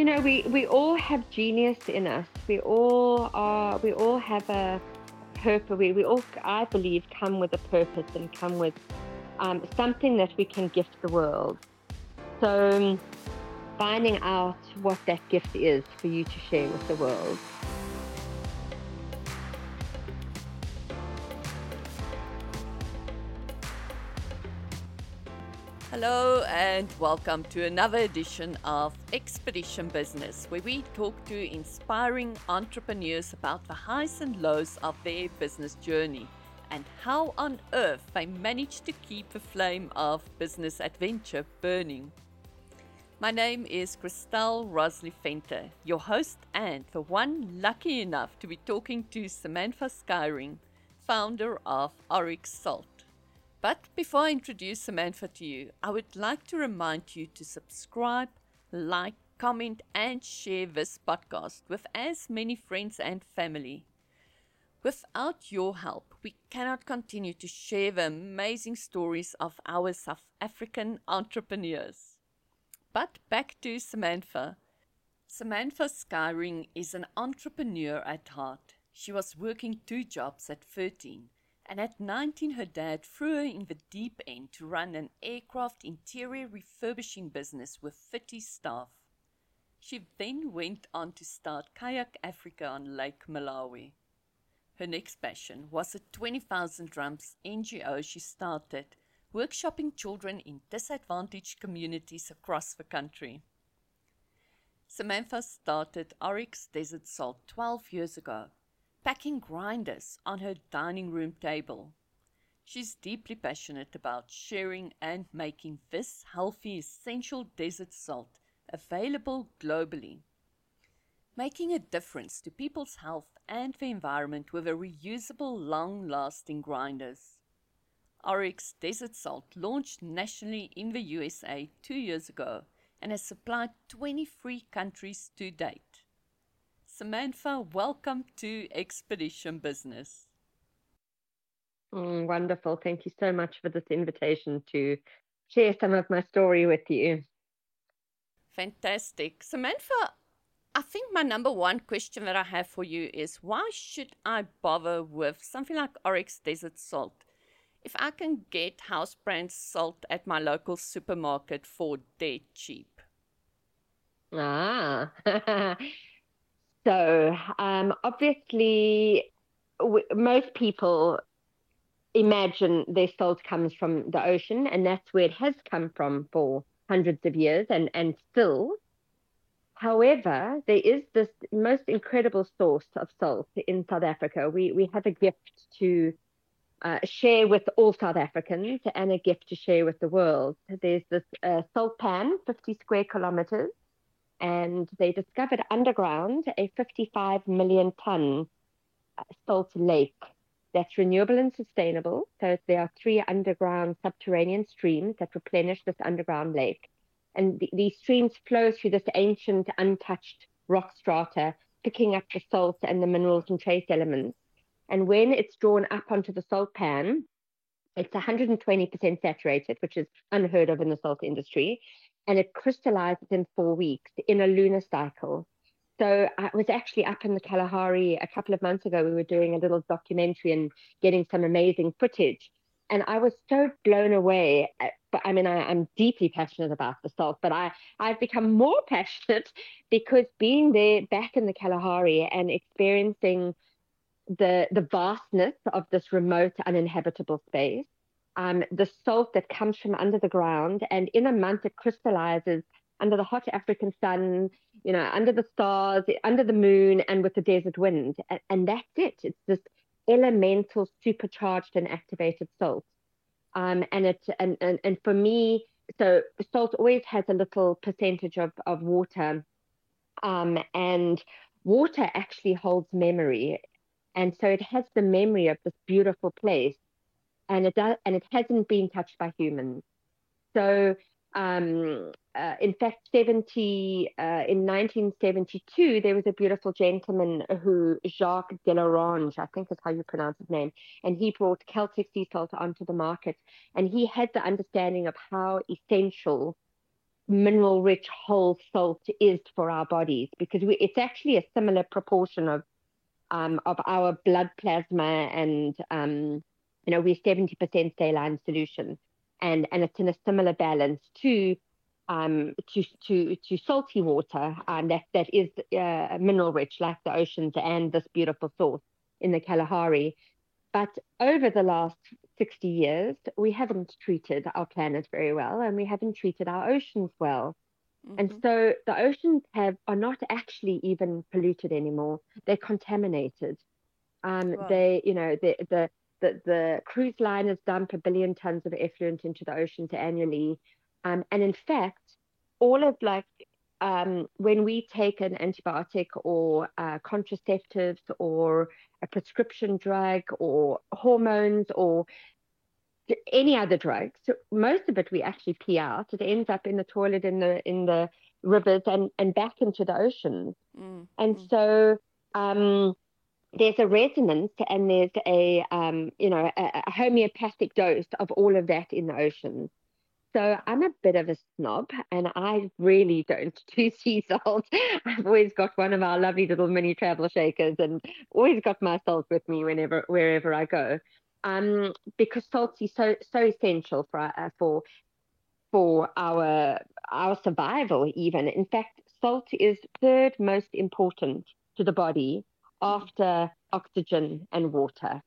you know, we, we all have genius in us. We all are, we all have a purpose. We, we all, I believe, come with a purpose and come with um, something that we can gift the world. So finding out what that gift is for you to share with the world. Hello and welcome to another edition of Expedition Business, where we talk to inspiring entrepreneurs about the highs and lows of their business journey and how on earth they manage to keep the flame of business adventure burning. My name is Christél Rosslee Venter, your host and the one lucky enough to be talking to Samantha Skyring, founder of Oryx Salt. But before I introduce Samantha to you, I would like to remind you to subscribe, like, comment, and share this podcast with as many friends and family. Without your help, we cannot continue to share the amazing stories of our South African entrepreneurs. But back to Samantha. Samantha Skyring is an entrepreneur at heart. She was working two jobs at 13 and at 19 her dad threw her in the deep end to run an aircraft interior refurbishing business with 30 staff. She then went on to start Kayak Africa on Lake Malawi. Her next passion was a 20,000 drums NGO she started, workshopping children in disadvantaged communities across the country. Samantha started Oryx Desert Salt 12 years ago packing grinders on her dining room table. She's deeply passionate about sharing and making this healthy, essential desert salt available globally. Making a difference to people's health and the environment with a reusable, long lasting grinders. Oryx Desert Salt launched nationally in the USA two years ago and has supplied 23 countries to date. Samantha, welcome to Expedition Business. Mm, wonderful. Thank you so much for this invitation to share some of my story with you. Fantastic. Samantha, I think my number one question that I have for you is why should I bother with something like Oryx Desert Salt if I can get house brand salt at my local supermarket for dead cheap? Ah, So, um, obviously, w- most people imagine their salt comes from the ocean, and that's where it has come from for hundreds of years and, and still. However, there is this most incredible source of salt in South Africa. We, we have a gift to uh, share with all South Africans and a gift to share with the world. There's this uh, salt pan, 50 square kilometers, and they discovered underground a 55 million ton uh, salt lake that's renewable and sustainable. So there are three underground subterranean streams that replenish this underground lake. And th- these streams flow through this ancient, untouched rock strata, picking up the salt and the minerals and trace elements. And when it's drawn up onto the salt pan, it's 120% saturated, which is unheard of in the salt industry and it crystallizes in four weeks in a lunar cycle. So I was actually up in the Kalahari a couple of months ago. We were doing a little documentary and getting some amazing footage. And I was so blown away. But I mean, I, am deeply passionate about the salt, but I, I've become more passionate because being there back in the Kalahari and experiencing the the vastness of this remote uninhabitable space um, the salt that comes from under the ground, and in a month it crystallizes under the hot African sun, you know, under the stars, under the moon, and with the desert wind. And, and that's it. It's this elemental, supercharged, and activated salt. Um, and it and, and and for me, so salt always has a little percentage of of water, um, and water actually holds memory, and so it has the memory of this beautiful place and it does, and it hasn't been touched by humans. So, um, uh, in fact, 70 uh, in 1972, there was a beautiful gentleman who Jacques Delarange, I think is how you pronounce his name, and he brought Celtic sea salt onto the market, and he had the understanding of how essential mineral rich whole salt is for our bodies because we, it's actually a similar proportion of um, of our blood plasma and um, you know we're 70% saline solution and and it's in a similar balance to um, to to to salty water um, that that is uh, mineral rich like the oceans and this beautiful source in the Kalahari but over the last 60 years, we haven't treated our planet very well and we haven't treated our oceans well. Mm-hmm. And so the oceans have are not actually even polluted anymore. They're contaminated. Um, wow. They, you know, the, the the the cruise liners dump a billion tons of effluent into the oceans annually. Um, and in fact, all of like um, when we take an antibiotic or uh, contraceptives or a prescription drug or hormones or any other drugs, most of it we actually pee out. It ends up in the toilet, in the in the rivers, and and back into the oceans. Mm. And mm. so um, there's a resonance, and there's a um, you know a, a homeopathic dose of all of that in the oceans. So I'm a bit of a snob and I really don't do sea salt. I've always got one of our lovely little mini travel shakers and always got my salt with me whenever wherever I go. Um, because salt is so so essential for uh, for for our our survival even. In fact, salt is third most important to the body after oxygen and water.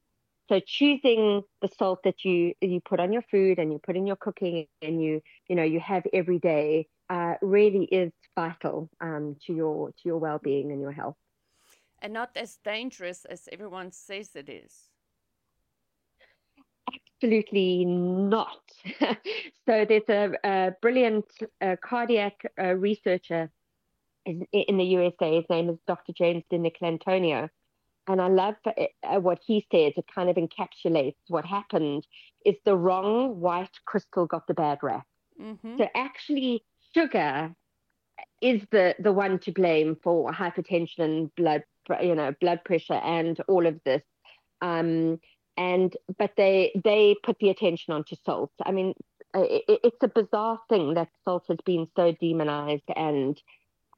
So choosing the salt that you you put on your food and you put in your cooking and you you know you have every day uh, really is vital um, to your to your well being and your health. And not as dangerous as everyone says it is. Absolutely not. so there's a, a brilliant uh, cardiac uh, researcher in, in, the USA. His name is Dr. James DiNicolantonio and I love uh, what he says. It kind of encapsulates what happened. Is the wrong white crystal got the bad rap? Mm-hmm. So actually, sugar is the the one to blame for hypertension and blood, you know, blood pressure and all of this. Um, and but they they put the attention onto salt. I mean, it, it's a bizarre thing that salt has been so demonized and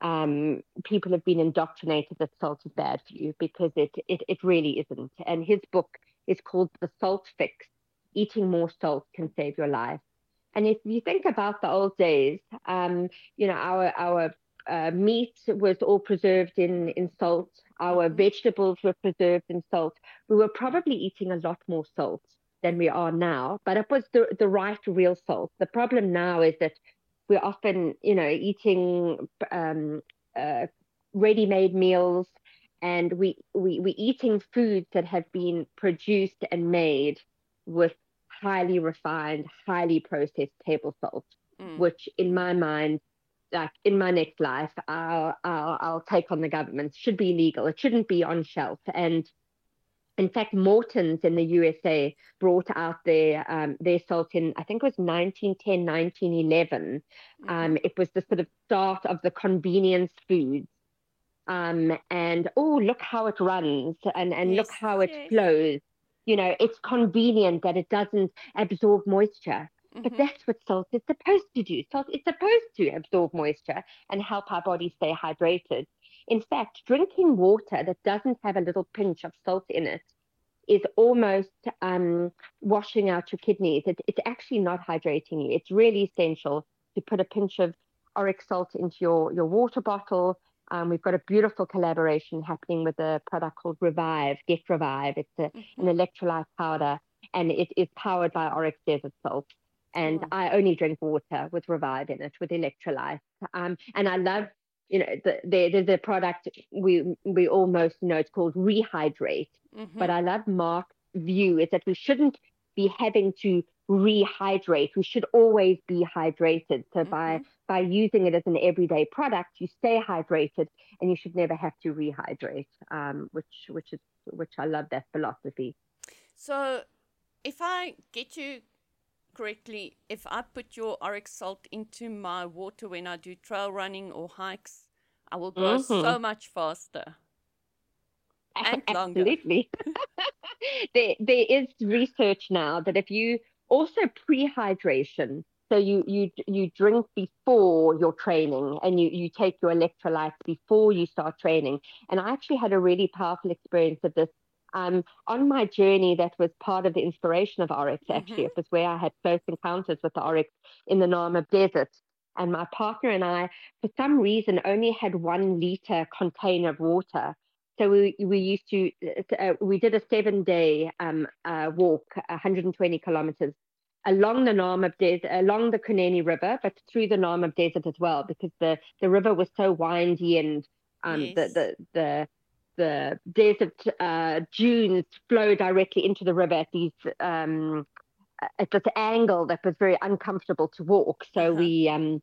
um, people have been indoctrinated that salt is bad for you because it, it, it really isn't. And his book is called The Salt Fix Eating More Salt Can Save Your Life. And if you think about the old days, um, you know, our, our uh, meat was all preserved in, in salt, our mm-hmm. vegetables were preserved in salt. We were probably eating a lot more salt than we are now, but it was the, the right real salt. The problem now is that we're often, you know, eating um, uh, ready-made meals, and we we we're eating foods that have been produced and made with highly refined, highly processed table salt, mm. which in my mind, like in my next life, I'll, I'll I'll take on the government. Should be illegal. It shouldn't be on shelf, and in fact, Morton's in the USA brought out their um, their salt in I think it was 1910, 1911. Mm-hmm. Um, it was the sort of start of the convenience foods. Um, and oh, look how it runs, and and yes, look how it yes. flows. You know, it's convenient that it doesn't absorb moisture. Mm-hmm. But that's what salt is supposed to do. Salt is supposed to absorb moisture and help our body stay hydrated. In fact, drinking water that doesn't have a little pinch of salt in it is almost um, washing out your kidneys. It, it's actually not hydrating you. It's really essential to put a pinch of Oryx salt into your, your water bottle. Um, we've got a beautiful collaboration happening with a product called Revive, Get Revive. It's a, mm-hmm. an electrolyte powder and it is powered by Oryx desert salt. And oh. I only drink water with Revive in it, with electrolytes. Um, and I love you know the the the product we we almost know it's called rehydrate mm-hmm. but i love mark's view is that we shouldn't be having to rehydrate we should always be hydrated so mm-hmm. by by using it as an everyday product you stay hydrated and you should never have to rehydrate um, which which is which i love that philosophy so if i get you correctly, if I put your Oryx salt into my water when I do trail running or hikes, I will go mm-hmm. so much faster and longer. Absolutely. there, there is research now that if you also pre-hydration So you you you drink before your training, and you you take your electrolytes before you start training. And I actually had a really powerful experience of this um, on my journey that was part of the inspiration of Oryx. Actually, mm-hmm. it was where I had close encounters with the Oryx in the Namib Desert. And my partner and I, for some reason, only had one liter container of water. So we, we used to, uh, we did a seven day um, uh, walk, 120 kilometers along the Namib Desert, along the Kunene River, but through the Namib Desert as well, because the, the river was so windy and um, yes. the, the, the, the desert uh, dunes flow directly into the river at these um, at this angle that was very uncomfortable to walk. So uh-huh. we um,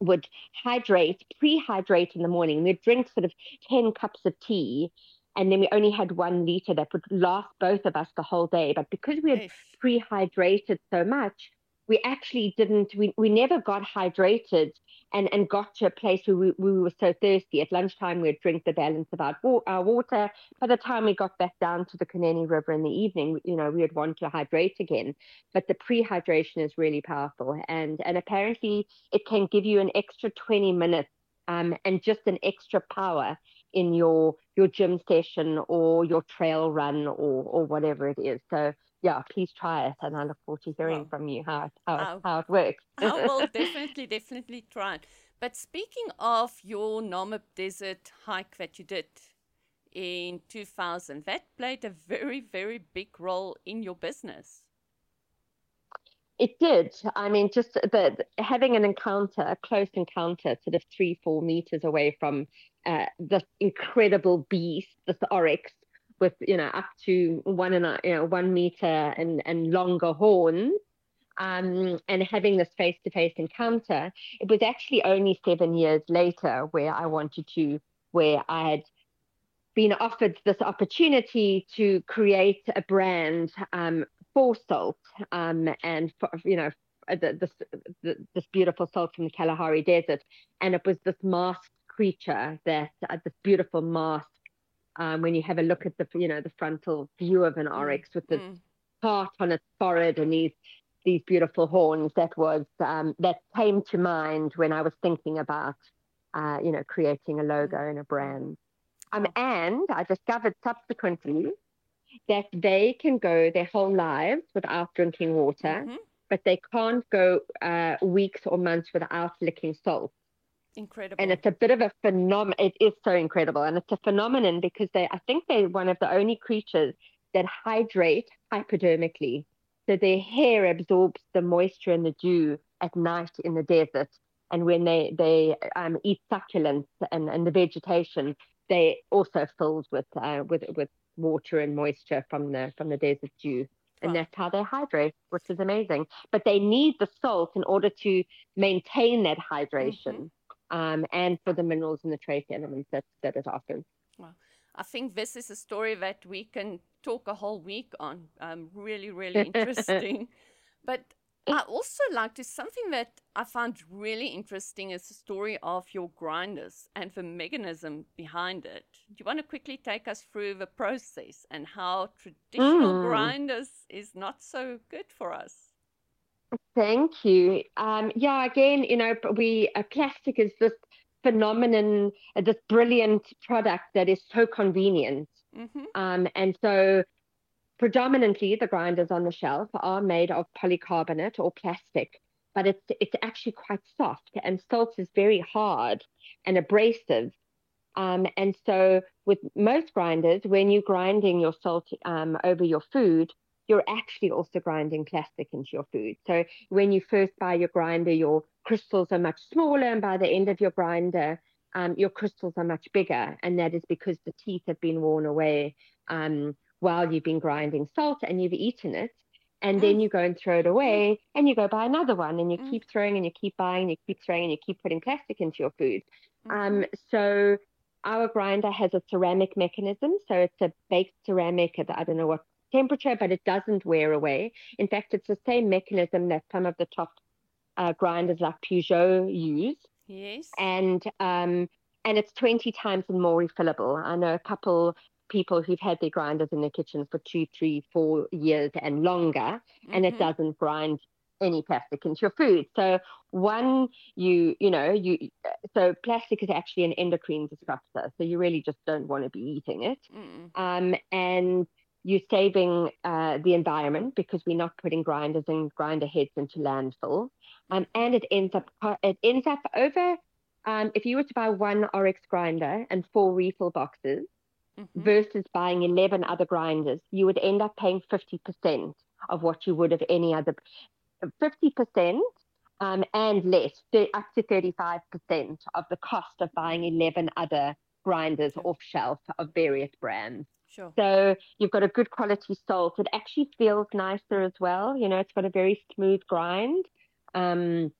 would hydrate, pre-hydrate in the morning. We'd drink sort of 10 cups of tea and then we only had one liter that would last both of us the whole day. But because we had pre-hydrated so much, we actually didn't we, we never got hydrated and and got to a place where we, we were so thirsty. At lunchtime we'd drink the balance of our, our water. By the time we got back down to the Kunene River in the evening you know we would want to hydrate again. But the pre-hydration is really powerful. And and apparently it can give you an extra 20 minutes um, and just an extra power in your your gym session or your trail run or or whatever it is. So yeah, please try it, and I look forward to hearing from you how it, how, how it works. I will definitely, definitely try it. But speaking of your Namib Desert hike that you did in 2000, that played a very, very big role in your business. It did. I mean, just the, having an encounter, a close encounter, sort of three, four meters away from uh, this incredible beast, this oryx, with you know up to one and a, you know one meter and and longer horns um, and having this face-to-face encounter it was actually only seven years later where i wanted to where i had been offered this opportunity to create a brand um, for salt um, and for, you know this, this beautiful salt from the kalahari desert. And it was this masked creature that uh, this beautiful mask um, when you have a look at the you know the frontal view of an mm, oryx with the mm. part on its forehead and these these beautiful horns that was um, that came to mind when I was thinking about uh, you know creating a logo mm. and a brand. Um, and I discovered subsequently that they can go their whole lives without drinking water, mm-hmm. but they can't go uh, weeks or months without licking salt. Incredible. And it's a bit of a phenomenon. It is so incredible. And it's a phenomenon because they, I think they're one of the only creatures that hydrate hypodermically. So their hair absorbs the moisture and the dew at night in the desert. And when they, they um, eat succulents and, and the vegetation, they also filled with, uh, with, with water and moisture from the, from the desert dew. And that's how they hydrate, which is amazing. But they need the salt in order to maintain that hydration. Mm-hmm um, and for the minerals and the trace elements that, that it offers. Well, I think this is a story that we can talk a whole week on. Um, really, really interesting. but I also like to something that I found really interesting is the story of your grinders and the mechanism behind it. Do you want to quickly take us through the process and how traditional mm. grinders is not so good for us? Thank you. Um, yeah, again, you know, we uh, plastic is this phenomenon, uh, this brilliant product that is so convenient. Mm-hmm. Um, and so, predominantly, the grinders on the shelf are made of polycarbonate or plastic, but it's it's actually quite soft, and salt is very hard and abrasive. Um, and so, with most grinders, when you're grinding your salt um, over your food, you're actually also grinding plastic into your food. So when you first buy your grinder, your crystals are much smaller, and by the end of your grinder, um, your crystals are much bigger. And that is because the teeth have been worn away um, while you've been grinding salt and you've eaten it. And then you go and throw it away and you go buy another one and you mm. keep throwing and you keep buying and you keep throwing and you keep putting plastic into your food. Mm. Um, so our grinder has a ceramic mechanism. So it's a baked ceramic. I don't know what temperature, but it doesn't wear away. In fact, it's the same mechanism that some of the top uh, grinders like Peugeot use. Yes. And um, and it's 20 times more refillable. I know a couple people who've had their grinders in their kitchen for two, three, four years and longer, mm-hmm. and it mm-hmm. doesn't grind any plastic into your food. So one, you you know you so plastic is actually an endocrine disruptor. So you really just don't want to be eating it. Mm. Um, and you're saving uh, the environment because we're not putting grinders and grinder heads into landfill. Um, and it ends up it ends up over. Um, if you were to buy one Oryx grinder and four refill boxes mm-hmm. versus buying 11 other grinders, you would end up paying 50% of what you would have any other 50% um, and less, up to 35% of the cost of buying 11 other grinders off shelf of various brands. Sure. So you've got a good quality salt. It actually feels nicer as well. You know, it's got a very smooth grind. Um,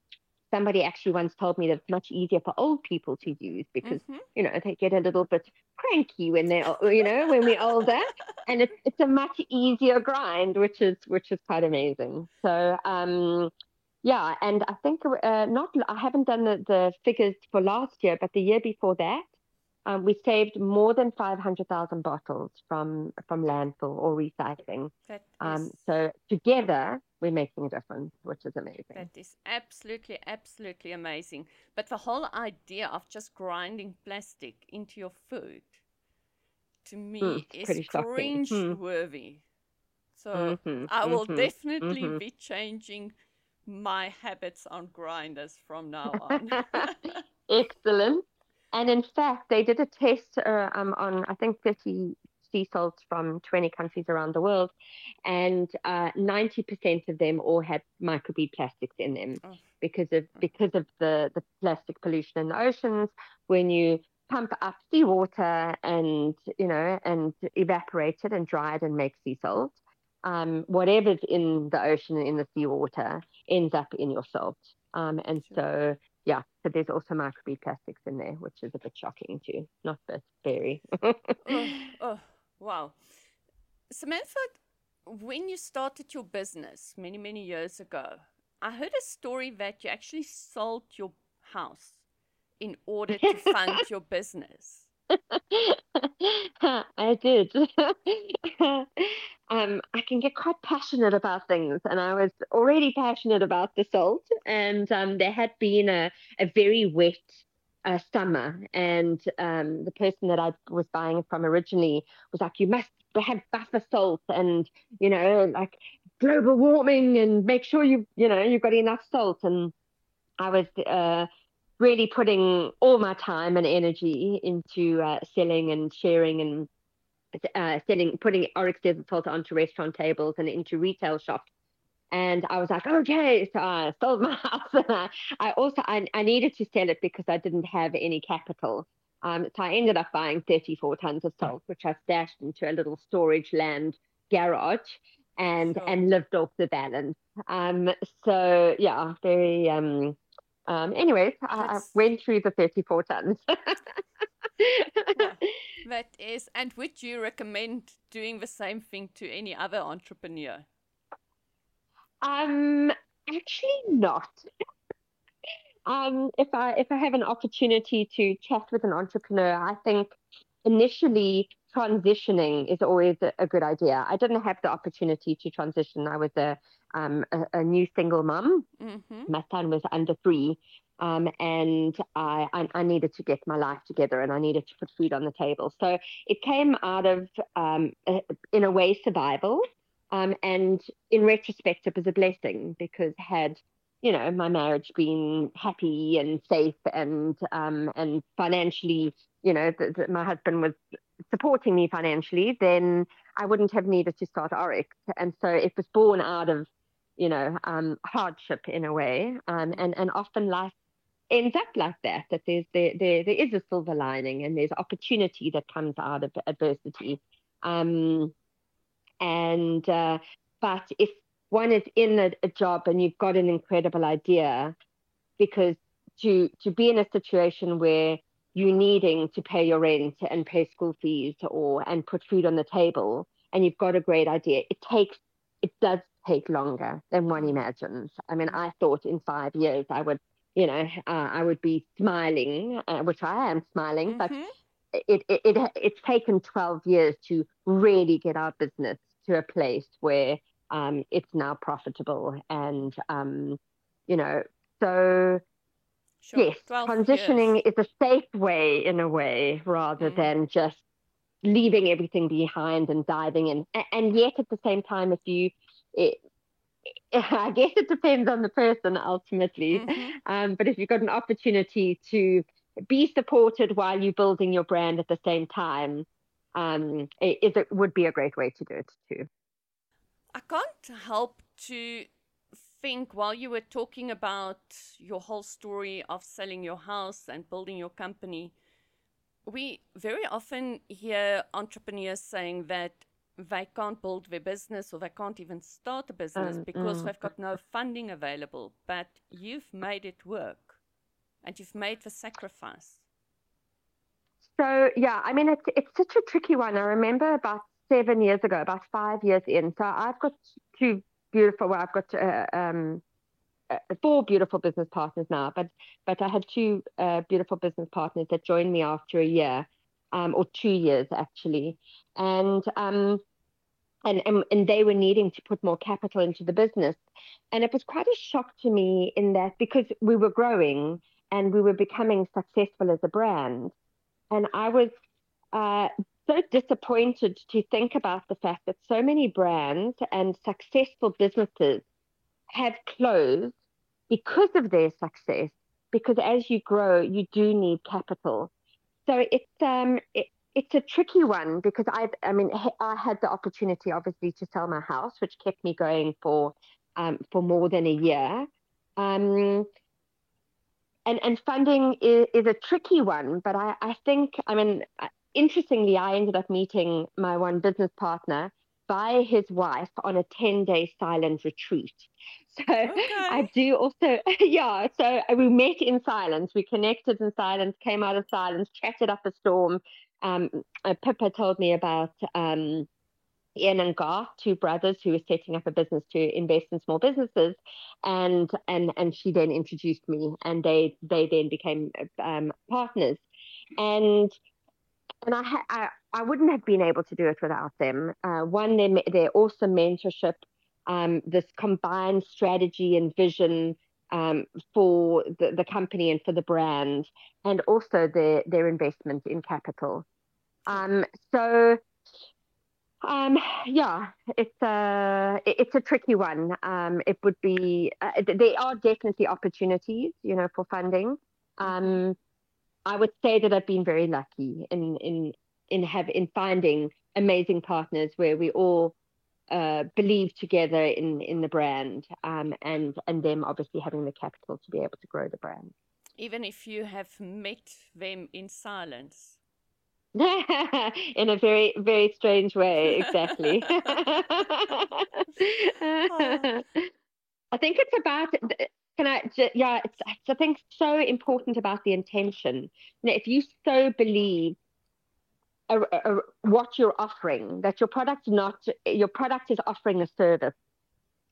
somebody actually once told me that it's much easier for old people to use because mm-hmm. you know they get a little bit cranky when they're you know when we're older and it's it's a much easier grind which is which is quite amazing so um yeah and i think uh, not i haven't done the, the figures for last year but the year before that um, we saved more than 500,000 bottles from from landfill or recycling. Um, so together, we're making a difference, which is amazing. That is absolutely, absolutely amazing. But the whole idea of just grinding plastic into your food, to me, mm, is cringe-worthy. Mm. So mm-hmm, I will mm-hmm, definitely mm-hmm. be changing my habits on grinders from now on. Excellent. And in fact, they did a test uh, um, on, I think, 50 sea salts from 20 countries around the world, and uh, 90% of them all had microbead plastics in them oh. because of because of the, the plastic pollution in the oceans. When you pump up seawater and you know and evaporate it and dry it and make sea salt, um, whatever's in the ocean and in the seawater ends up in your salt. Um, and sure. so yeah, but there's also microbead plastics in there, which is a bit shocking too. Not but very. oh, oh, wow. Samantha, when you started your business many, many years ago, I heard a story that you actually sold your house in order to fund your business. I did. um, I can get quite passionate about things, and I was already passionate about the salt. And um, there had been a, a very wet uh, summer, and um, the person that I was buying from originally was like, "You must have buffer salt, and you know, like global warming, and make sure you, you know, you've got enough salt." And I was uh, really putting all my time and energy into uh, selling and sharing and uh, selling, putting Oryx Desert Salt onto restaurant tables and into retail shops. And I was like, okay, so I sold my house. And I, also I, I needed to sell it because I didn't have any capital. Um, so I ended up buying 34 tons of salt, which I stashed into a little storage land garage and and lived off the balance. Um, so yeah, very um, um, anyways, I, I, went through the 34 tons. that is, and would you recommend doing the same thing to any other entrepreneur? Um, actually not. um, if I if I have an opportunity to chat with an entrepreneur, I think initially transitioning is always a, a good idea. I didn't have the opportunity to transition. I was a um, a, a, new single mom. Mm-hmm. My son was under three. Um, and I, I, I, needed to get my life together and I needed to put food on the table. So it came out of, um, a, in a way, survival. Um, and in retrospect, it was a blessing because had you know my marriage been happy and safe and um, and financially, you know, that my husband was supporting me financially, then I wouldn't have needed to start Oryx. And so it was born out of you know, um, hardship in a way. Um, and, and often life ends up like that, that there's, there, there, there is a silver lining and there's opportunity that comes out of adversity. Um, and, uh, but if one is in a, a job and you've got an incredible idea, because to, to be in a situation where you're needing to pay your rent and pay school fees or and put food on the table and you've got a great idea it takes it does take longer than one imagines. I mean, I thought in five years I would, you know, uh, I would be smiling, uh, which I am smiling, mm-hmm. but it, it, it, it's taken 12 years to really get our business to a place where um, it's now profitable. And, um, you know, so sure. yes, transitioning years. is a safe way in a way rather mm. than just leaving everything behind and diving in. And yet at the same time, if you, it, I guess it depends on the person ultimately. Mm-hmm. Um, but if you've got an opportunity to be supported while you're building your brand at the same time, um, it, it would be a great way to do it too. I can't help to think while you were talking about your whole story of selling your house and building your company, we very often hear entrepreneurs saying that they can't build their business or they can't even start a business um, because mm. they've got no funding available. But you've made it work and you've made the sacrifice. So yeah, I mean it's it's such a tricky one. I remember about seven years ago, about five years in. So I've got two beautiful. Well, I've got uh, um, uh, four beautiful business partners now, but but I had two uh, beautiful business partners that joined me after a year, um, or two years actually, and um, and, and and they were needing to put more capital into the business, and it was quite a shock to me in that because we were growing and we were becoming successful as a brand, and I was uh, so disappointed to think about the fact that so many brands and successful businesses have closed because of their success. Because as you grow, you do need capital. So it's um it, it's a tricky one because I I mean I had the opportunity obviously to sell my house, which kept me going for um, for more than a year. Um, and and funding is, is a tricky one, but I, I think I mean interestingly, I ended up meeting my one business partner by his wife on a 10 day silent retreat. So okay. I do also, yeah. So we met in silence. We connected in silence, came out of silence, chatted up a storm. Um, Pippa told me about um, Ian and Garth, two brothers who were setting up a business to invest in small businesses, and and and she then introduced me, and they they then became um, partners, and and I, ha- I, I wouldn't have been able to do it without them. Uh, one, their, their awesome mentorship, um, this combined strategy and vision um, for the, the company and for the brand, and also their their investment in capital. Um, so, um, yeah, it's a it's a tricky one. Um, it would be uh, there are definitely opportunities, you know, for funding. Um, I would say that I've been very lucky in in in have in finding amazing partners where we all uh, believe together in in the brand, um, and and them obviously having the capital to be able to grow the brand. Even if you have met them in silence. in a very very strange way, exactly. oh. I think it's about can I? Yeah, it's, it's I think so important about the intention. You know, if you so believe a, a, what you're offering, that your product not your product is offering a service,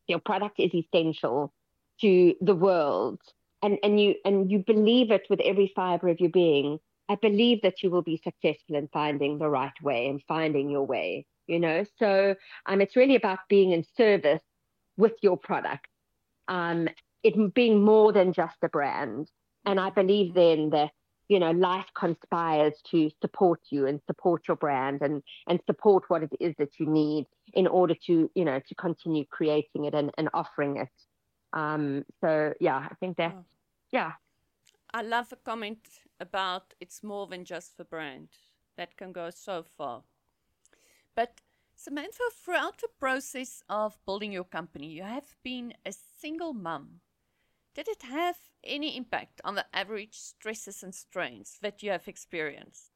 your product is essential to the world, and and you and you believe it with every fiber of your being. I believe that you will be successful in finding the right way and finding your way. You know, so um, it's really about being in service with your product um, it being more than just a brand. And I believe then that you know life conspires to support you and support your brand and and support what it is that you need in order to you know to continue creating it and, and offering it. Um, so yeah, I think that yeah. I love the comment about it's more than just the brand. That can go so far. But Samantha, throughout the process of building your company, you have been a single mum did it have any impact on the average stresses and strains that you have experienced?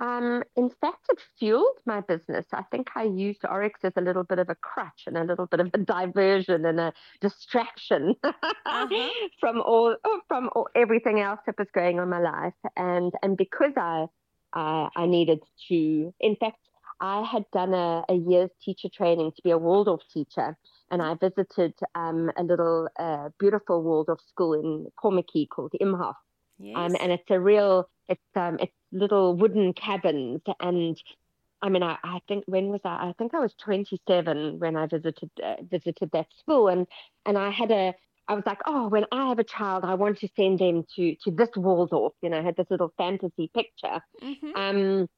Um, in fact, it fueled my business. I think I used Oryx as a little bit of a crutch and a little bit of a diversion and a distraction uh-huh. from all from all, everything else that was going on in my life. And and because I uh, I needed to, in fact, I had done a, a year's teacher training to be a Waldorf teacher and I visited um, a little uh, beautiful Waldorf school in Kommetjie called Imhoff. Yes. Um, and it's a real, it's um, it's little wooden cabins, and I mean, I, I think when was I? I think I was 27 when I visited uh, visited that school, and and I had a I was like, oh, when I have a child, I want to send them to to this Waldorf. You know, I had this little fantasy picture. Mm-hmm. Um,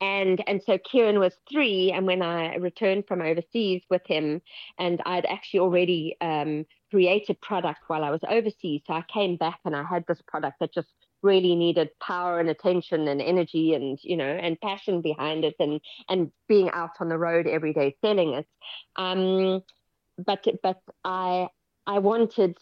and and so Kieran was three, and when I returned from overseas with him, and I'd actually already um, created product while I was overseas, so I came back and I had this product that just really needed power and attention and energy and you know and passion behind it and and being out on the road every day selling it. Um but but i i wanted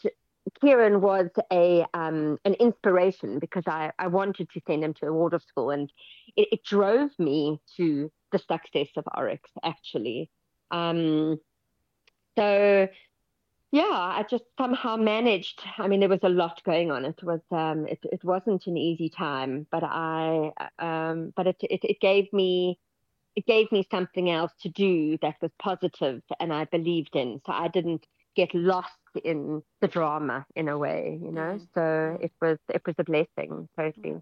Kieran was a um, an inspiration because I, I wanted to send him to a Waldorf school and it, it drove me to the success of Oryx actually. Um, so yeah, I just somehow managed. I mean, there was a lot going on. It was um, it it wasn't an easy time, but I um, but it, it it gave me it gave me something else to do that was positive and I believed in. So I didn't get lost in the drama in a way, you know. Mm. So it was it was a blessing, totally.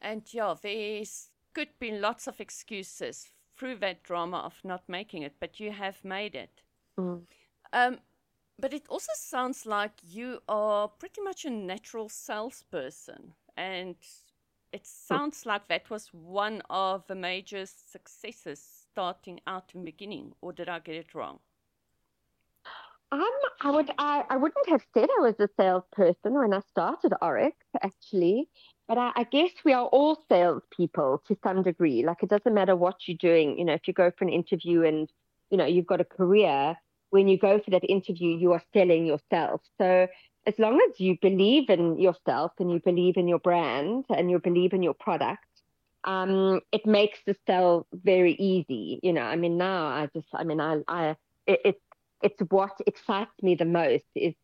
And yeah, there's could be lots of excuses through that drama of not making it, but you have made it. Mm. Um, but it also sounds like you are pretty much a natural salesperson. And it sounds like that was one of the major successes starting out in the beginning. Or did I get it wrong? Um, I would I, I wouldn't have said I was a salesperson when I started Oryx, actually. But I, I guess we are all salespeople to some degree. Like it doesn't matter what you're doing. You know, if you go for an interview and you know you've got a career, when you go for that interview, you are selling yourself. So as long as you believe in yourself and you believe in your brand and you believe in your product, um, it makes the sell very easy. You know, I mean, now I just, I mean, I, I, it, it's, it's what excites me the most is,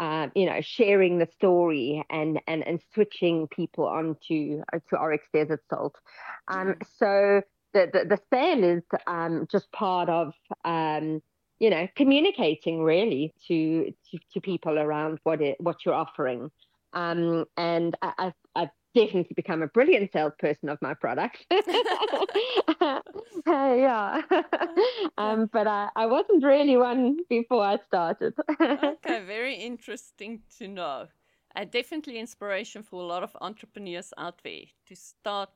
uh, you know, sharing the story and and and switching people onto uh, to Oryx Desert Salt. Um, mm. so the, the the sale is um, just part of um, you know, communicating really to to, to people around what it what you're offering. Um, and I, I've, I've definitely become a brilliant salesperson of my product. uh, yeah. um, but I, I wasn't really one before I started. okay, very interesting to know. And definitely inspiration for a lot of entrepreneurs out there to start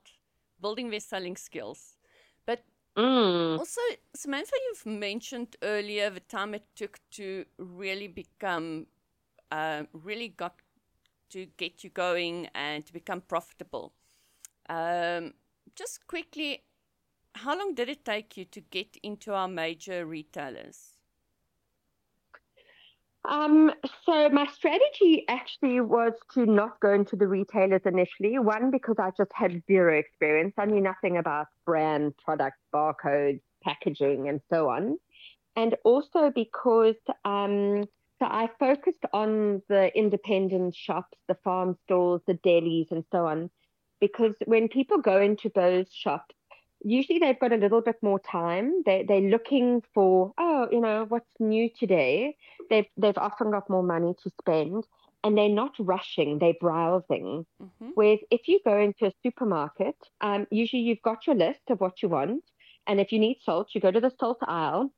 building their selling skills. But Mm. Also, Samantha, you've mentioned earlier the time it took to really become, uh, really got to get you going and to become profitable. Um, just quickly, how long did it take you to get into our major retailers? Um, so my strategy actually was to not go into the retailers initially. One, because I just had zero experience. I knew nothing about brand, product, barcodes, packaging, and so on. And also because um, so I focused on the independent shops, the farm stores, the delis, and so on. Because when people go into those shops, usually they've got a little bit more time. They they're looking for oh you know what's new today. They've they've often got more money to spend, and they're not rushing. They're browsing. Mm-hmm. Whereas if you go into a supermarket, um, usually you've got your list of what you want, and if you need salt, you go to the salt aisle,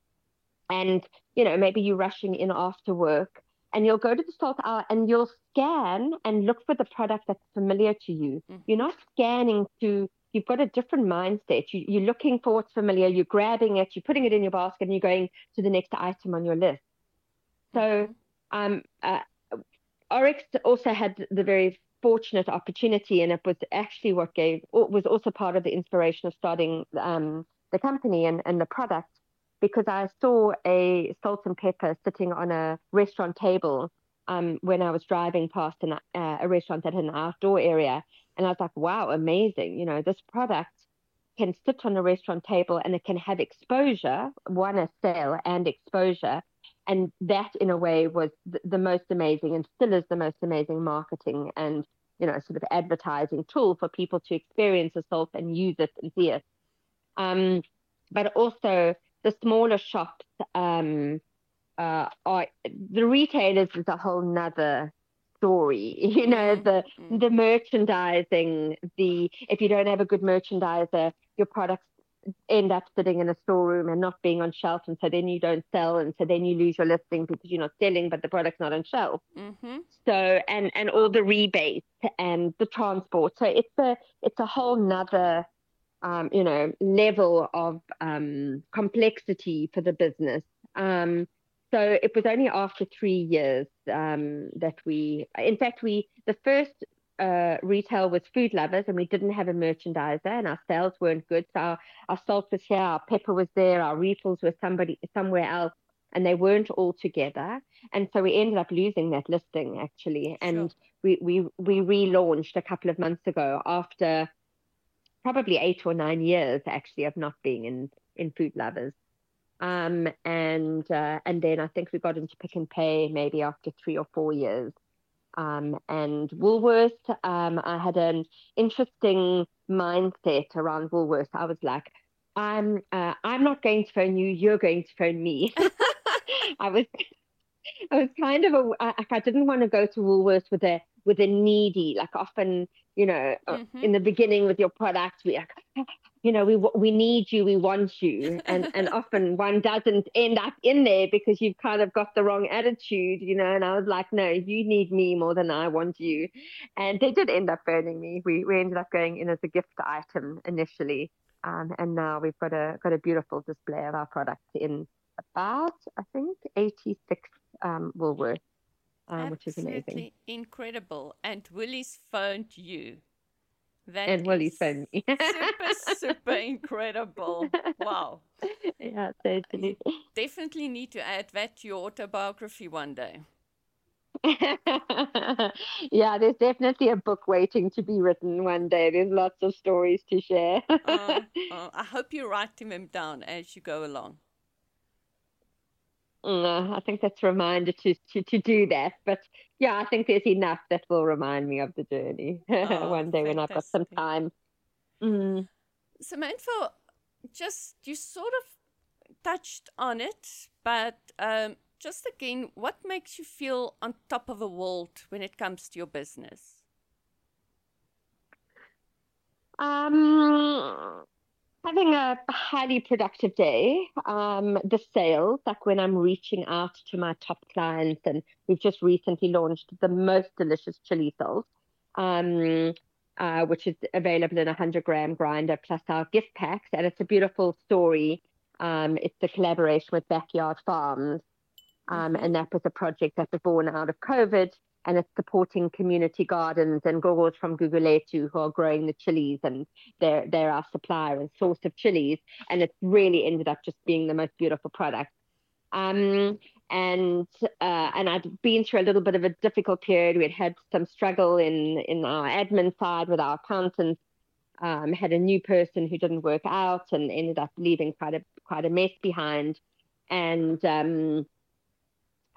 and you know maybe you're rushing in after work. And you'll go to the salt aisle and you'll scan and look for the product that's familiar to you. Mm-hmm. You're not scanning to you've got a different mindset. You, you're looking for what's familiar, you're grabbing it, you're putting it in your basket, and you're going to the next item on your list. So, mm-hmm. um, uh, Oryx also had the very fortunate opportunity, and it was actually what gave was also part of the inspiration of starting um, the company and, and the product, because I saw a salt and pepper sitting on a restaurant table um, when I was driving past an, uh, a restaurant that had an outdoor area, and I was like, wow, amazing. You know, this product can sit on a restaurant table and it can have exposure, one, a sale and exposure. And that, in a way, was th- the most amazing and still is the most amazing marketing and, you know, sort of advertising tool for people to experience a salt and use it and see it. Um, but also the smaller shops um, uh, are the retailers is a whole nother story you know mm-hmm. the mm-hmm. the merchandising the if you don't have a good merchandiser your products end up sitting in a storeroom and not being on shelf, and so then you don't sell, and so then you lose your listing because you're not selling, but the product's not on shelf. Mm-hmm. So and and all the rebates and the transport. So it's a it's a whole nother um, you know level of um, complexity for the business. Um, so it was only after three years um, that we, in fact, we the first uh, retail was food lovers and we didn't have a merchandiser and our sales weren't good. So our, our salt was here, our pepper was there, our refills were somebody somewhere else and they weren't all together. And so we ended up losing that listing actually. And sure. we, we, we relaunched a couple of months ago after probably eight or nine years actually of not being in, in food lovers. Um, and uh, and then I think we got into Pick n Pay maybe after three or four years. Um, and Woolworths, um, I had an interesting mindset around Woolworths. I was like, I'm uh, I'm not going to phone you. You're going to phone me. I was I was kind of a like I didn't want to go to Woolworths with a with a needy like often you know uh, mm-hmm. in the beginning with your product we like you know we we need you we want you. And and often one doesn't end up in there because you've kind of got the wrong attitude you know and I was like no you need me more than I want you. And they did end up burning me. We we ended up going in as a gift item initially. Um, and now we've got a got a beautiful display of our product in about I think 86 um, Woolworths um, which is amazing. incredible. And Woolies phoned you. That and Woolies phoned me. super, super incredible. Wow. Yeah, totally. You definitely need to add that to your autobiography one day. yeah, there's definitely a book waiting to be written one day. There's lots of stories to share. uh, uh, I hope you're writing them down as you go along. I think that's a reminder to, to, to do that. But yeah, I think there's enough that will remind me of the journey oh, one day fantastic. when I've got some time. Mm. Samantha, just you sort of touched on it, but um, just again, what makes you feel on top of the world when it comes to your business? Um, having a highly productive day. Um, the sales, like when I'm reaching out to my top clients, and we've just recently launched the most delicious chili sauce, um, uh, which is available in a 100 gram grinder plus our gift packs. And it's a beautiful story. Um, it's a collaboration with Backyard Farms. Um, mm-hmm. and that was a project that was born out of COVID and it's supporting community gardens and gogos from Gugulethu who are growing the chilies and they're, they're our supplier and source of chilies. And it's really ended up just being the most beautiful product. Um, and uh, and I'd been through a little bit of a difficult period. We'd had some struggle in in our admin side with our accountants. Um, had a new person who didn't work out and ended up leaving quite a quite a mess behind. And um,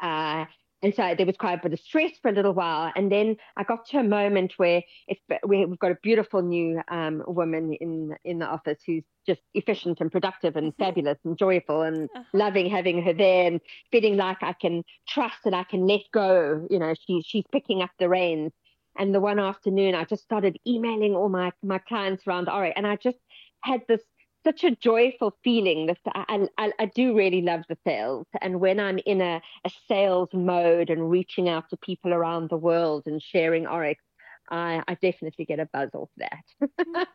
uh, and so there was quite a bit of stress for a little while. And then I got to a moment where it's, we've got a beautiful new um, woman in in the office who's just efficient and productive and mm-hmm. fabulous and joyful and uh-huh. loving having her there and feeling like I can trust and I can let go. You know, she, she's picking up the reins. And the one afternoon, I just started emailing all my, my clients around Oryx, and I just had this such a joyful feeling that I, I, I, do really love the sales. And when I'm in a, a sales mode and reaching out to people around the world and sharing Oryx, I, I definitely get a buzz off that.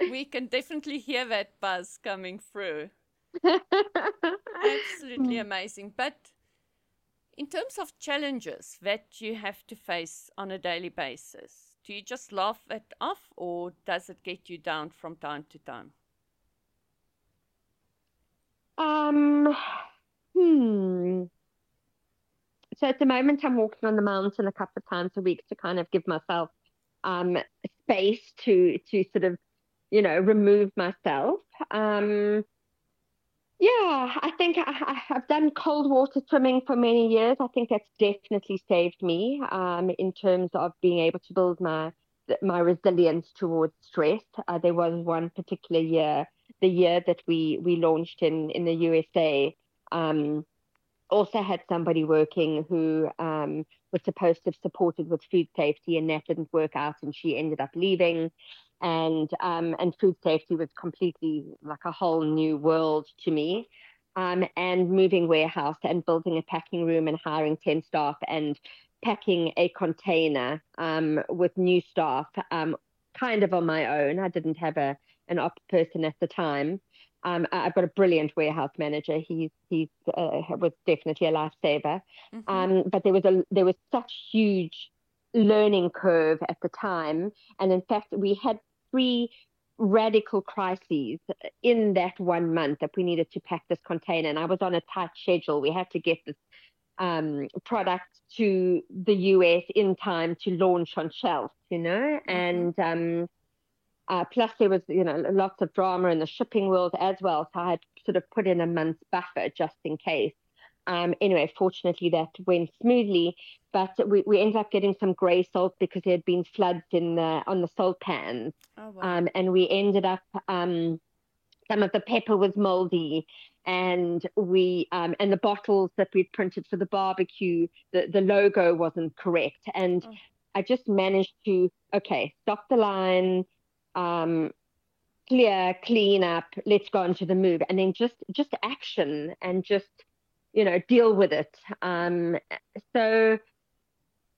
we can definitely hear that buzz coming through. Absolutely amazing. But in terms of challenges that you have to face on a daily basis, do you just laugh it off or does it get you down from time to time? Um, hmm. So at the moment, I'm walking on the mountain a couple of times a week to kind of give myself um, space to to sort of, you know, remove myself. Um, yeah, I think I, have done cold water swimming for many years. I think that's definitely saved me um, in terms of being able to build my my resilience towards stress. Uh, there was one particular year the year that we we launched in in the USA, um, also had somebody working who um, was supposed to have supported with food safety, and that didn't work out, and she ended up leaving. and um, and food safety was completely like a whole new world to me. Um, and moving warehouse and building a packing room and hiring 10 staff and packing a container um, with new staff, um, kind of on my own. I didn't have a an op person at the time. Um, I've got a brilliant warehouse manager. He's he's uh, was definitely a lifesaver. Mm-hmm. Um, but there was a there was such huge learning curve at the time, and in fact, we had three radical crises in that one month that we needed to pack this container. And I was on a tight schedule. We had to get this um, product to the US in time to launch on shelf, you know, mm-hmm. and um, uh, plus there was, you know, lots of drama in the shipping world as well. So I had sort of put in a month's buffer just in case. Um, anyway, fortunately that went smoothly, but we, we ended up getting some grey salt because there had been floods in the on the salt pans, oh, wow. um, and we ended up um, some of the pepper was moldy, and we um, and the bottles that we'd printed for the barbecue, the the logo wasn't correct, and oh. I just managed to okay stop the line, um, clear, clean up, let's go into the move, and then just just action and just you know, deal with it. Um, so,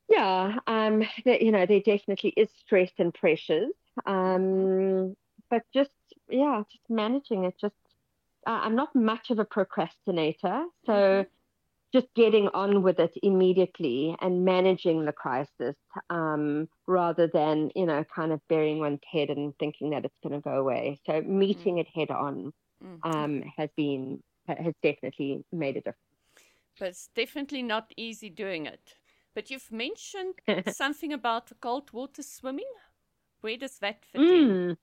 yeah, um, that, you know, there definitely is stress and pressures. Um, but just, yeah, just managing it. Just, uh, I'm not much of a procrastinator. So, mm-hmm. Just getting on with it immediately and managing the crisis um, rather than, you know, kind of burying one's head and thinking that it's going to go away. So, meeting mm-hmm. it head on mm-hmm. um, has been has definitely made a difference but it's definitely not easy doing it. But you've mentioned something about the cold water swimming. Where does that fit mm. in?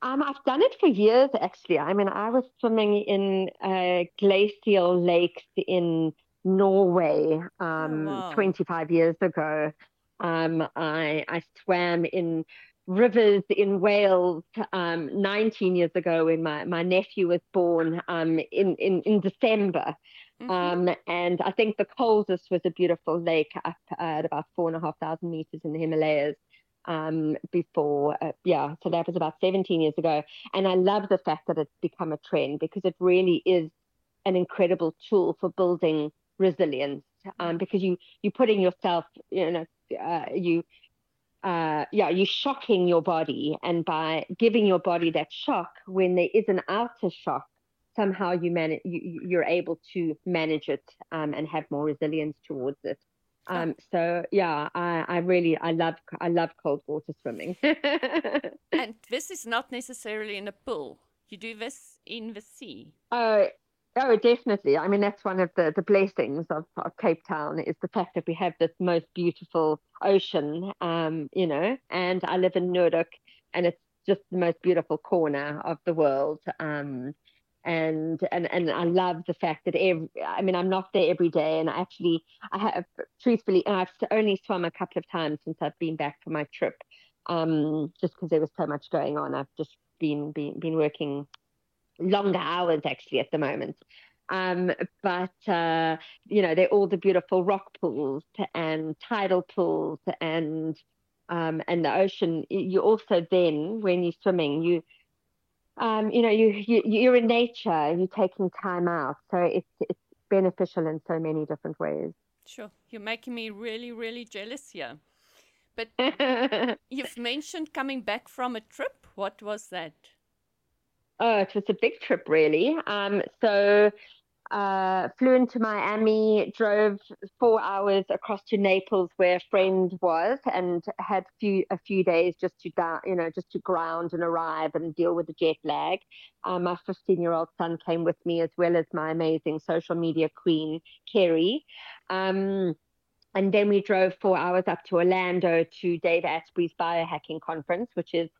Um, I've done it for years, actually. I mean, I was swimming in uh, glacial lakes in Norway um, oh, wow. 25 years ago. Um, I, I swam in rivers in Wales um, 19 years ago when my, my nephew was born um, in, in, in December. Mm-hmm. Um, and I think the coldest was a beautiful lake up at about four and a half thousand meters in the Himalayas um, before, uh, yeah, so that was about 17 years ago. And I love the fact that it's become a trend because it really is an incredible tool for building resilience um, because you you're putting yourself, you know, uh, you uh, yeah, you're shocking your body, and by giving your body that shock, when there is an outer shock, somehow you manage, you, you're able to manage it um, and have more resilience towards it. Um, so yeah, I, I really I love I love cold water swimming. and this is not necessarily in a pool. You do this in the sea. Oh, Oh, definitely. I mean, that's one of the, the blessings of, of Cape Town is the fact that we have this most beautiful ocean, um, you know, and I live in Noordhoek and it's just the most beautiful corner of the world. Um, and and and I love the fact that every, I mean I'm not there every day and I actually I have truthfully I've only swum a couple of times since I've been back from my trip um, just because there was so much going on I've just been been been working longer hours actually at the moment. Um, but uh, you know, they're all the beautiful rock pools and tidal pools and um, and the ocean. You also then, when you're swimming, you um, you know, you, you you're in nature. You're taking time out, so it's it's beneficial in so many different ways. Sure, you're making me really really jealous here. But you've mentioned coming back from a trip. What was that? Oh, it was a big trip, really. Um, so uh, flew into Miami, drove four hours across to Naples where a friend was, and had few a few days just to you know, just to ground and arrive and deal with the jet lag. Um, my 15 year old son came with me as well as my amazing social media queen Kerry. Um, and then we drove four hours up to Orlando to Dave Asprey's biohacking conference, which is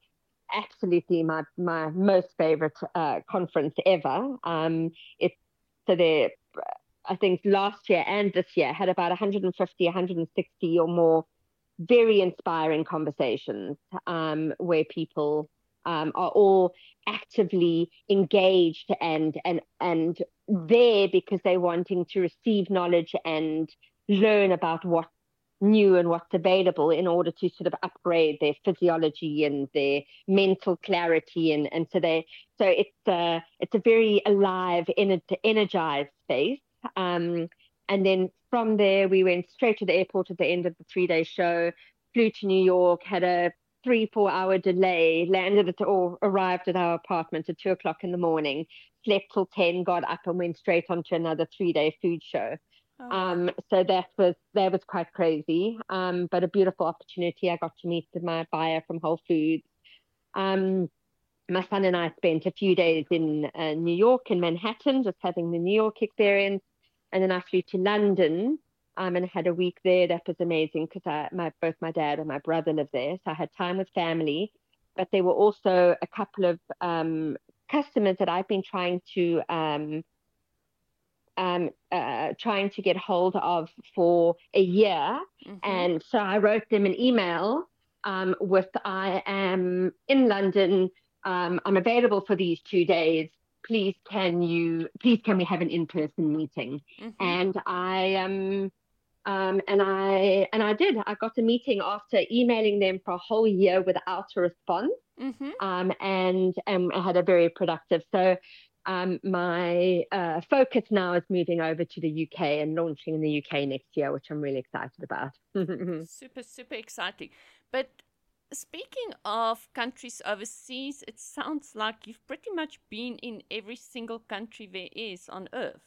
absolutely my my most favorite uh, conference ever. Um, it's so there, I think last year and this year had about 150, 160 or more very inspiring conversations um, where people um, are all actively engaged and and and there because they're wanting to receive knowledge and learn about what new and what's available in order to sort of upgrade their physiology and their mental clarity and and so they so it's a it's a very alive energized space. Um, and then from there we went straight to the airport at the end of the three day show flew to new york had a three four hour delay landed at or arrived at our apartment at two o'clock in the morning slept till 10 got up and went straight on to another three day food show Oh. Um, so that was that was quite crazy, um, but a beautiful opportunity. I got to meet my buyer from Whole Foods. Um, my son and I spent a few days in uh, New York in Manhattan, just having the New York experience, and then I flew to London um, and had a week there. That was amazing because my both my dad and my brother live there, so I had time with family. But there were also a couple of um, customers that I've been trying to um, um, uh, trying to get hold of for a year. Mm-hmm. And so I wrote them an email um, with I am in London. Um, I'm available for these two days. Please can you please can we have an in-person meeting? Mm-hmm. And I um, um and I and I did. I got a meeting after emailing them for a whole year without a response. Mm-hmm. Um, and and I had a very productive. So um, my uh, focus now is moving over to the UK and launching in the UK next year, which I'm really excited about. super, super exciting. But speaking of countries overseas, it sounds like you've pretty much been in every single country there is on earth.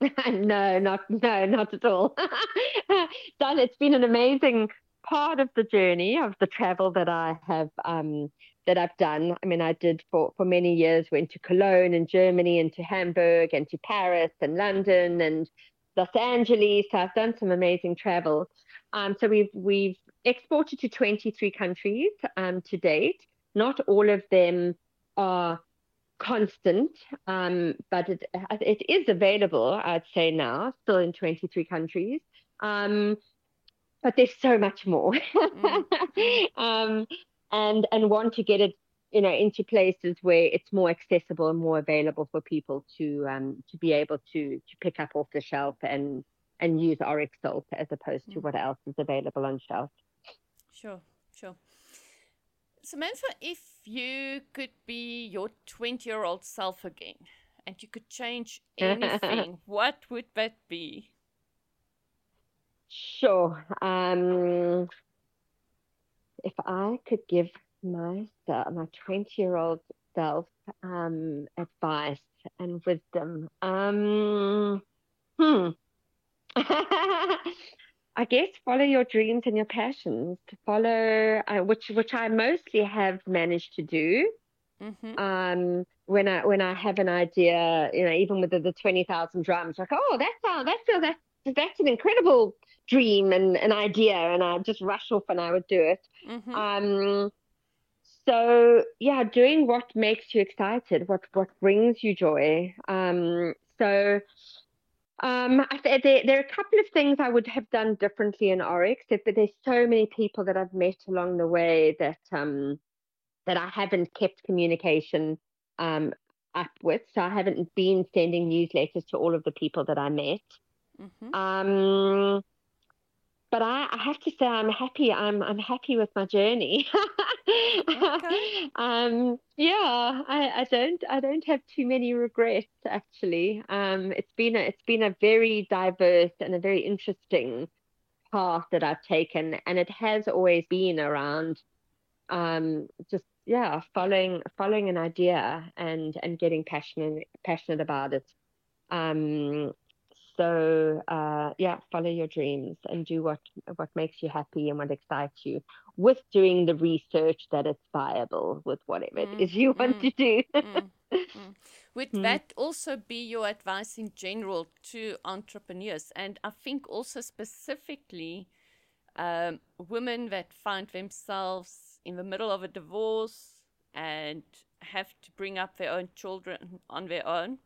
no, not no, not at all. Don, it's been an amazing part of the journey of the travel that I have um, that I've done. I mean, I did for, for many years, went to Cologne and Germany and to Hamburg and to Paris and London and Los Angeles. So I've done some amazing travel. Um, so we've we've exported to 23 countries um, to date. Not all of them are constant, um, but it, it is available, I'd say now, still in 23 countries. Um, but there's so much more. mm. um, and and want to get it you know into places where it's more accessible and more available for people to um to be able to to pick up off the shelf and and use Oryx salt as opposed to mm. what else is available on shelf. Sure, sure. Samantha, if you could be your 20 year old self again and you could change anything, what would that be? Sure. Um, if I could give myself, my 20 year old self, um, advice and wisdom, um, hmm. I guess follow your dreams and your passions. To follow, uh, which which I mostly have managed to do. Mm-hmm. Um, when I when I have an idea, you know, even with the, the twenty thousand drums, like, oh, that's how that's that's that's an incredible dream and an idea, and I just rush off and I would do it. Mm-hmm. Um, so yeah, doing what makes you excited, what what brings you joy. Um, so um, there, there are a couple of things I would have done differently in Oryx, but there's so many people that I've met along the way that um, that I haven't kept communication um, up with. So I haven't been sending newsletters to all of the people that I met. Mm-hmm. Um, but I, I, have to say I'm happy. I'm I'm happy with my journey. okay. um, yeah, I, I don't I don't have too many regrets actually. Um, it's been a it's been a very diverse and a very interesting path that I've taken, and it has always been around um, just yeah following following an idea and and getting passionate passionate about it. Um, so uh, yeah, follow your dreams and do what what makes you happy and what excites you, with doing the research that it's viable with whatever mm, it is you mm, want to do. mm. Would mm. that also be your advice in general to entrepreneurs? And I think also specifically um, women that find themselves in the middle of a divorce and have to bring up their own children on their own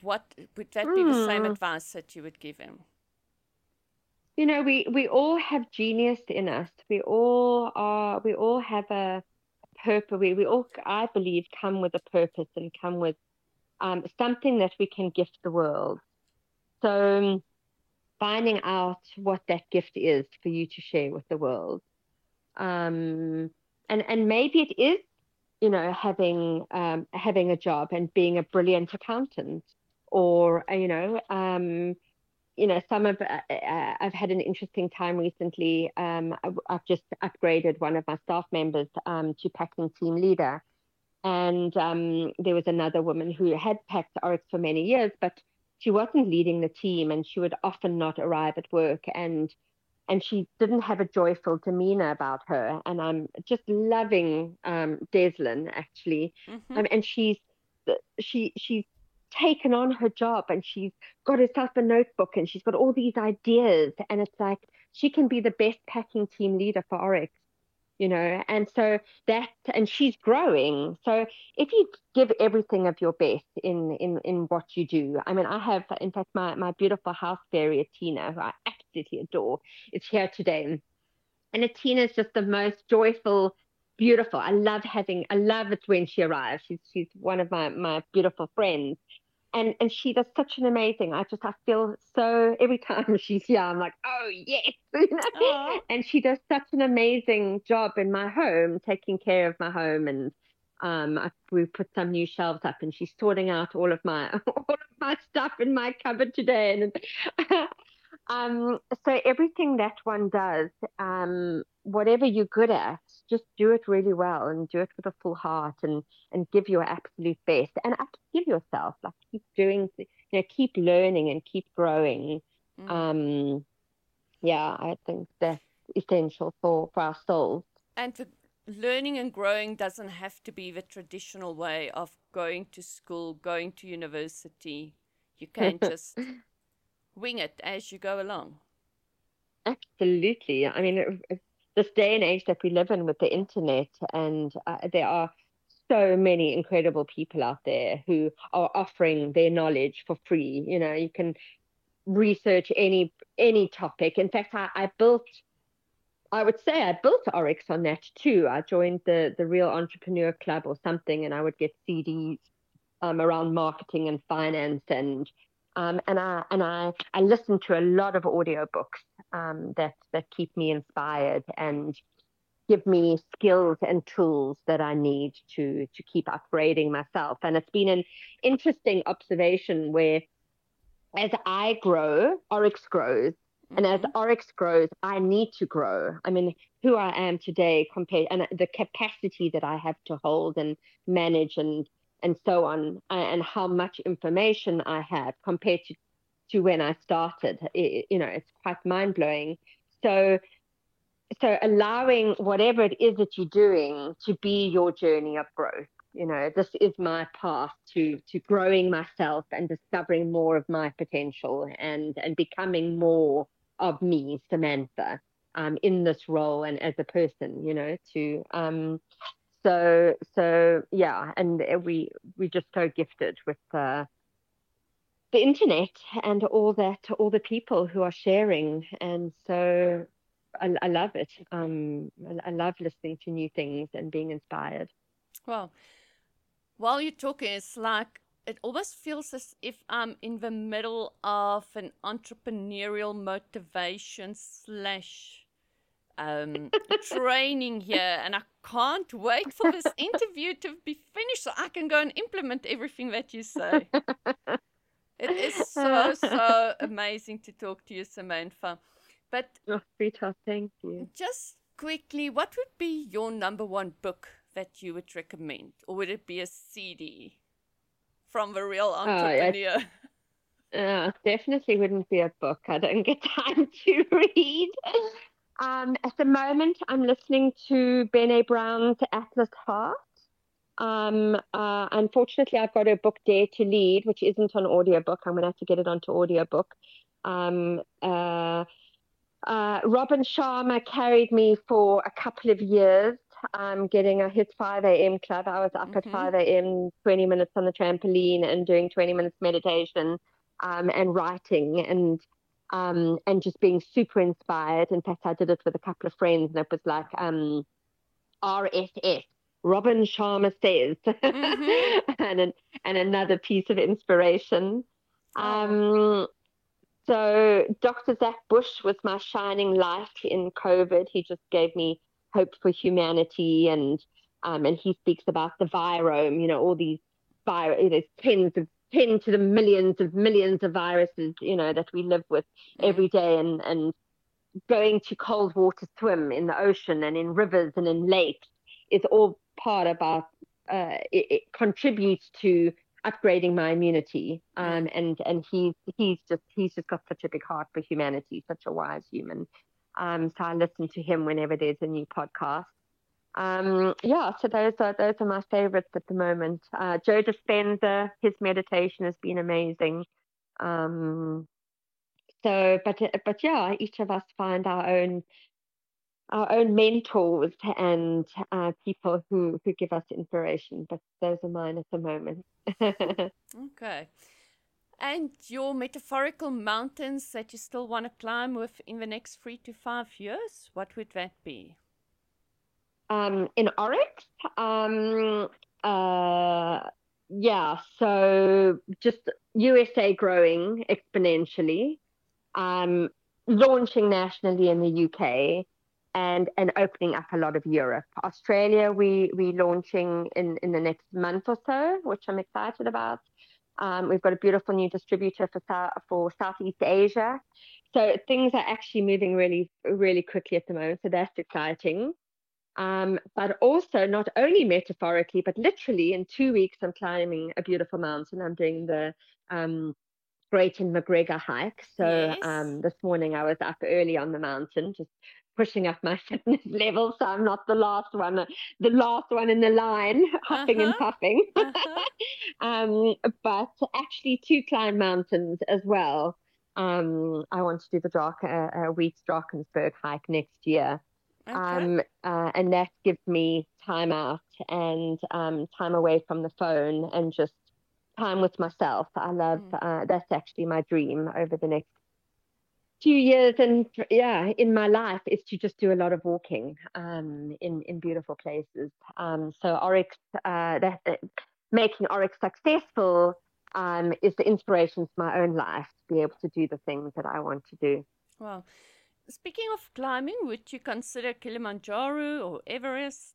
what would that be the same hmm. advice that you would give him? You know, we we all have genius in us. We all are. We all have a purpose. We we all, I believe, come with a purpose and come with um, something that we can gift the world. So, finding out what that gift is for you to share with the world. Um, and and maybe it is, you know, having um, having a job and being a brilliant accountant, or you know, um, you know, some of uh, uh, I've had an interesting time recently. Um, I've just upgraded one of my staff members um, to packing team leader, and um, there was another woman who had packed Oryx for many years, but she wasn't leading the team, and she would often not arrive at work, and and she didn't have a joyful demeanor about her. And I'm just loving um, Deslin actually, mm-hmm. um, and she's she she's taken on her job and she's got herself a notebook and she's got all these ideas and it's like she can be the best packing team leader for Oryx you know and so that and she's growing. So if you give everything of your best in in in what you do i mean i have in fact my my beautiful house fairy tina who i absolutely adore is here today. And tina is just the most joyful beautiful. I love having i love it when she arrives. She's she's one of my my beautiful friends. And and she does such an amazing. I just I feel so every time she's here, I'm like, oh yes, and she does such an amazing job in my home, taking care of my home, and um, I, we put some new shelves up, and she's sorting out all of my all of my stuff in my cupboard today, and um, so everything that one does, um, whatever you're good at, just do it really well and do it with a full heart and and give your absolute best and give yourself like keep doing you know keep learning and keep growing. Mm. Um, yeah, I think that's essential for for our souls. And the learning and growing doesn't have to be the traditional way of going to school, going to university. You can just wing it as you go along. Absolutely. I mean, this day and age that we live in with the internet, and uh, there are so many incredible people out there who are offering their knowledge for free. You know, you can research any any topic. In fact, I, I built. I would say I built Oryx on that too. I joined the the Real Entrepreneur Club or something, and I would get CDs um, around marketing and finance and um, and I and I, I listen to a lot of audiobooks um, that that keep me inspired and give me skills and tools that I need to to keep upgrading myself. And it's been an interesting observation where as I grow, Oryx grows. Mm-hmm. And as mm-hmm. Oryx grows, I need to grow. I mean, who I am today compared and the capacity that I have to hold and manage and and so on, and how much information I have compared to, to when I started. It, you know, it's quite mind blowing. So, so allowing whatever it is that you're doing to be your journey of growth. You know, this is my path to to growing myself and discovering more of my potential and and becoming more of me, Samantha, um, in this role and as a person. You know, to um, so so yeah and we we just so gifted with uh, the internet and all that all the people who are sharing. And so I, I love it. Um I, I love listening to new things and being inspired. Well while you're talking it's like it almost feels as if I'm in the middle of an entrepreneurial motivation slash um, training here, and I can't wait for this interview to be finished so I can go and implement everything that you say. it is so, so amazing to talk to you, Samantha. But, oh, sweetheart, thank you. Just quickly, what would be your number one book that you would recommend? Or would it be a CD from the real entrepreneur? Oh, uh, definitely wouldn't be a book. I don't get time to read. Um, at the moment, I'm listening to Brene Brown's Atlas Heart. Um, uh, unfortunately, I've got a book, Dare to Lead, which isn't on audiobook. I'm going to have to get it onto audiobook. Um, uh, uh, Robin Sharma carried me for a couple of years, um, getting a, his 5 a.m. club. I was up mm-hmm. at 5 a.m., 20 minutes on the trampoline and doing 20 minutes meditation um, and writing. And um, and just being super inspired. In fact, I did it with a couple of friends, and it was like um, RSS. Robin Sharma says, mm-hmm. and an, and another piece of inspiration. Oh. Um, so Dr. Zach Bush was my shining light in COVID. He just gave me hope for humanity, and um, and he speaks about the virome. You know, all these virus, there's tens of ten to the millions of millions of viruses. You know that we live with every day, and and going to cold water swim in the ocean and in rivers and in lakes is all part about. Uh, it, it contributes to upgrading my immunity. Um, and and he's he's just he's just got such a big heart for humanity, such a wise human. Um, so I listen to him whenever there's a new podcast. Um, yeah, so those are those are my favorites at the moment. Uh, Joe Dispenza, his meditation has been amazing. Um, so, but but yeah, each of us find our own our own mentors and uh, people who, who give us inspiration. But those are mine at the moment. okay. And your metaphorical mountains that you still want to climb within the next three to five years, what would that be? Um, in Oryx, um, uh, yeah, so just USA growing exponentially, um, launching nationally in the UK, and and opening up a lot of Europe. Australia, we we launching in in the next month or so, which I'm excited about. Um, we've got a beautiful new distributor for for Southeast Asia, so things are actually moving really really quickly at the moment. So that's exciting. Um, but also not only metaphorically, but literally in two weeks, I'm climbing a beautiful mountain. I'm doing the um, and McGregor hike. So yes. um, this morning I was up early on the mountain, just pushing up my fitness level so I'm not the last one, the last one in the line, huffing uh-huh. and puffing. Uh-huh. um, but actually to climb mountains as well. Um, I want to do the Drak, uh, uh, Wheat Drakensberg hike next year. Okay. Um, uh, and that gives me time out and um, time away from the phone and just time with myself. I love mm. uh, that's actually my dream over the next few years and yeah in my life is to just do a lot of walking um, in in beautiful places. Um, so oryx uh, that, uh, making oryx successful um, is the inspiration for my own life to be able to do the things that i want to do. Wow speaking of climbing would you consider kilimanjaro or everest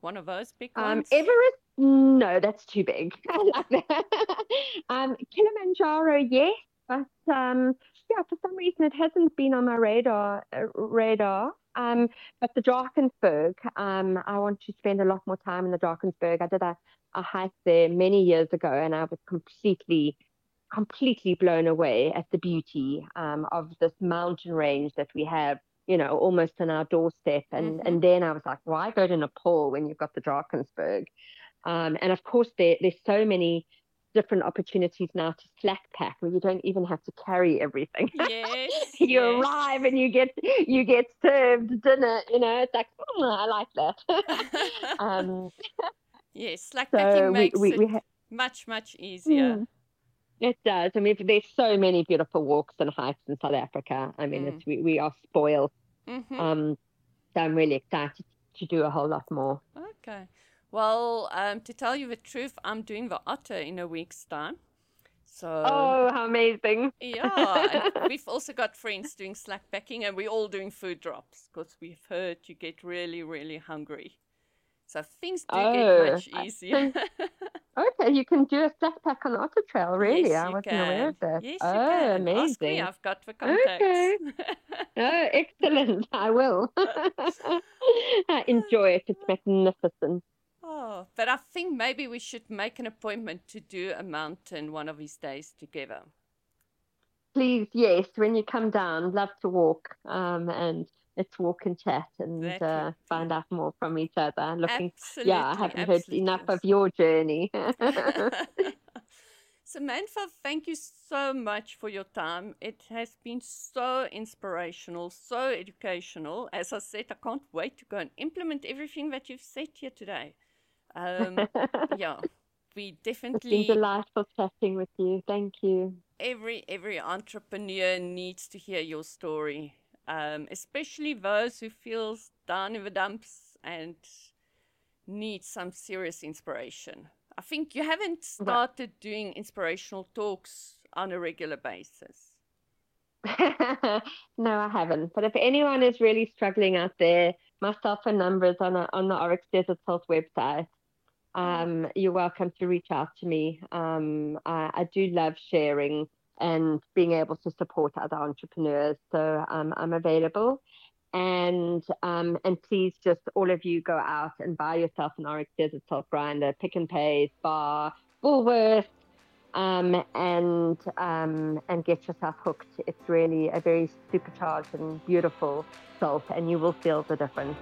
one of those big um, ones? Everest no that's too big. Um, kilimanjaro yes but um, yeah, for some reason it hasn't been on my radar. Uh, radar. Um, but the Drakensberg, um, I want to spend a lot more time in the Drakensberg. I did a, a hike there many years ago, and I was completely, completely blown away at the beauty um, of this mountain range that we have. You know, almost on our doorstep. And mm-hmm. and then I was like, why go to Nepal when you've got the Drakensberg? Um, and of course, there, there's so many different opportunities now to slack pack where you don't even have to carry everything. Yes, you yes. arrive and you get you get served dinner. You know, it's like oh, I like that. um, yes, slack packing so makes we, we, we ha- it much much easier. Mm, it does. I mean, there's so many beautiful walks and hikes in South Africa. I mean, mm. it's, we we are spoiled. Mm-hmm. Um, so I'm really excited to do a whole lot more. Okay. Well, um, to tell you the truth, I'm doing the otter in a week's time. So Oh, how amazing. yeah. we've also got friends doing slack packing and we're all doing food drops because we've heard you get really, really hungry. So things do oh, get much easier. okay, you can do a slack pack on Otter Trail, really? Yes, I wasn't can. aware of that. Yes, oh, you can. amazing. Ask I've got the contacts. Okay. oh, excellent. I will. I enjoy it. It's magnificent. Oh, but I think maybe we should make an appointment to do a mountain one of these days together. Please, yes. When you come down, love to walk. Um, and let's walk and chat and uh, find out more from each other. Looking, absolutely, yeah, I haven't heard enough of your journey. Samantha, thank you so much for your time. It has been so inspirational, so educational. As I said, I can't wait to go and implement everything that you've said here today. Um, yeah, we definitely. It's been delightful chatting with you. Thank you. Every every entrepreneur needs to hear your story, um, especially those who feel down in the dumps and need some serious inspiration. I think you haven't started right. doing inspirational talks on a regular basis. no, I haven't. But if anyone is really struggling out there, my cell phone number is on, a, on the Oryx Desert Salt website. Um, you're welcome to reach out to me. Um, I, I, do love sharing and being able to support other entrepreneurs. So um, I'm available. And um, and please just all of you go out and buy yourself an Oryx Desert Salt grinder, Pick n Pay, Bar, Woolworths, um, and um, and get yourself hooked. It's really a very supercharged and beautiful salt, and you will feel the difference.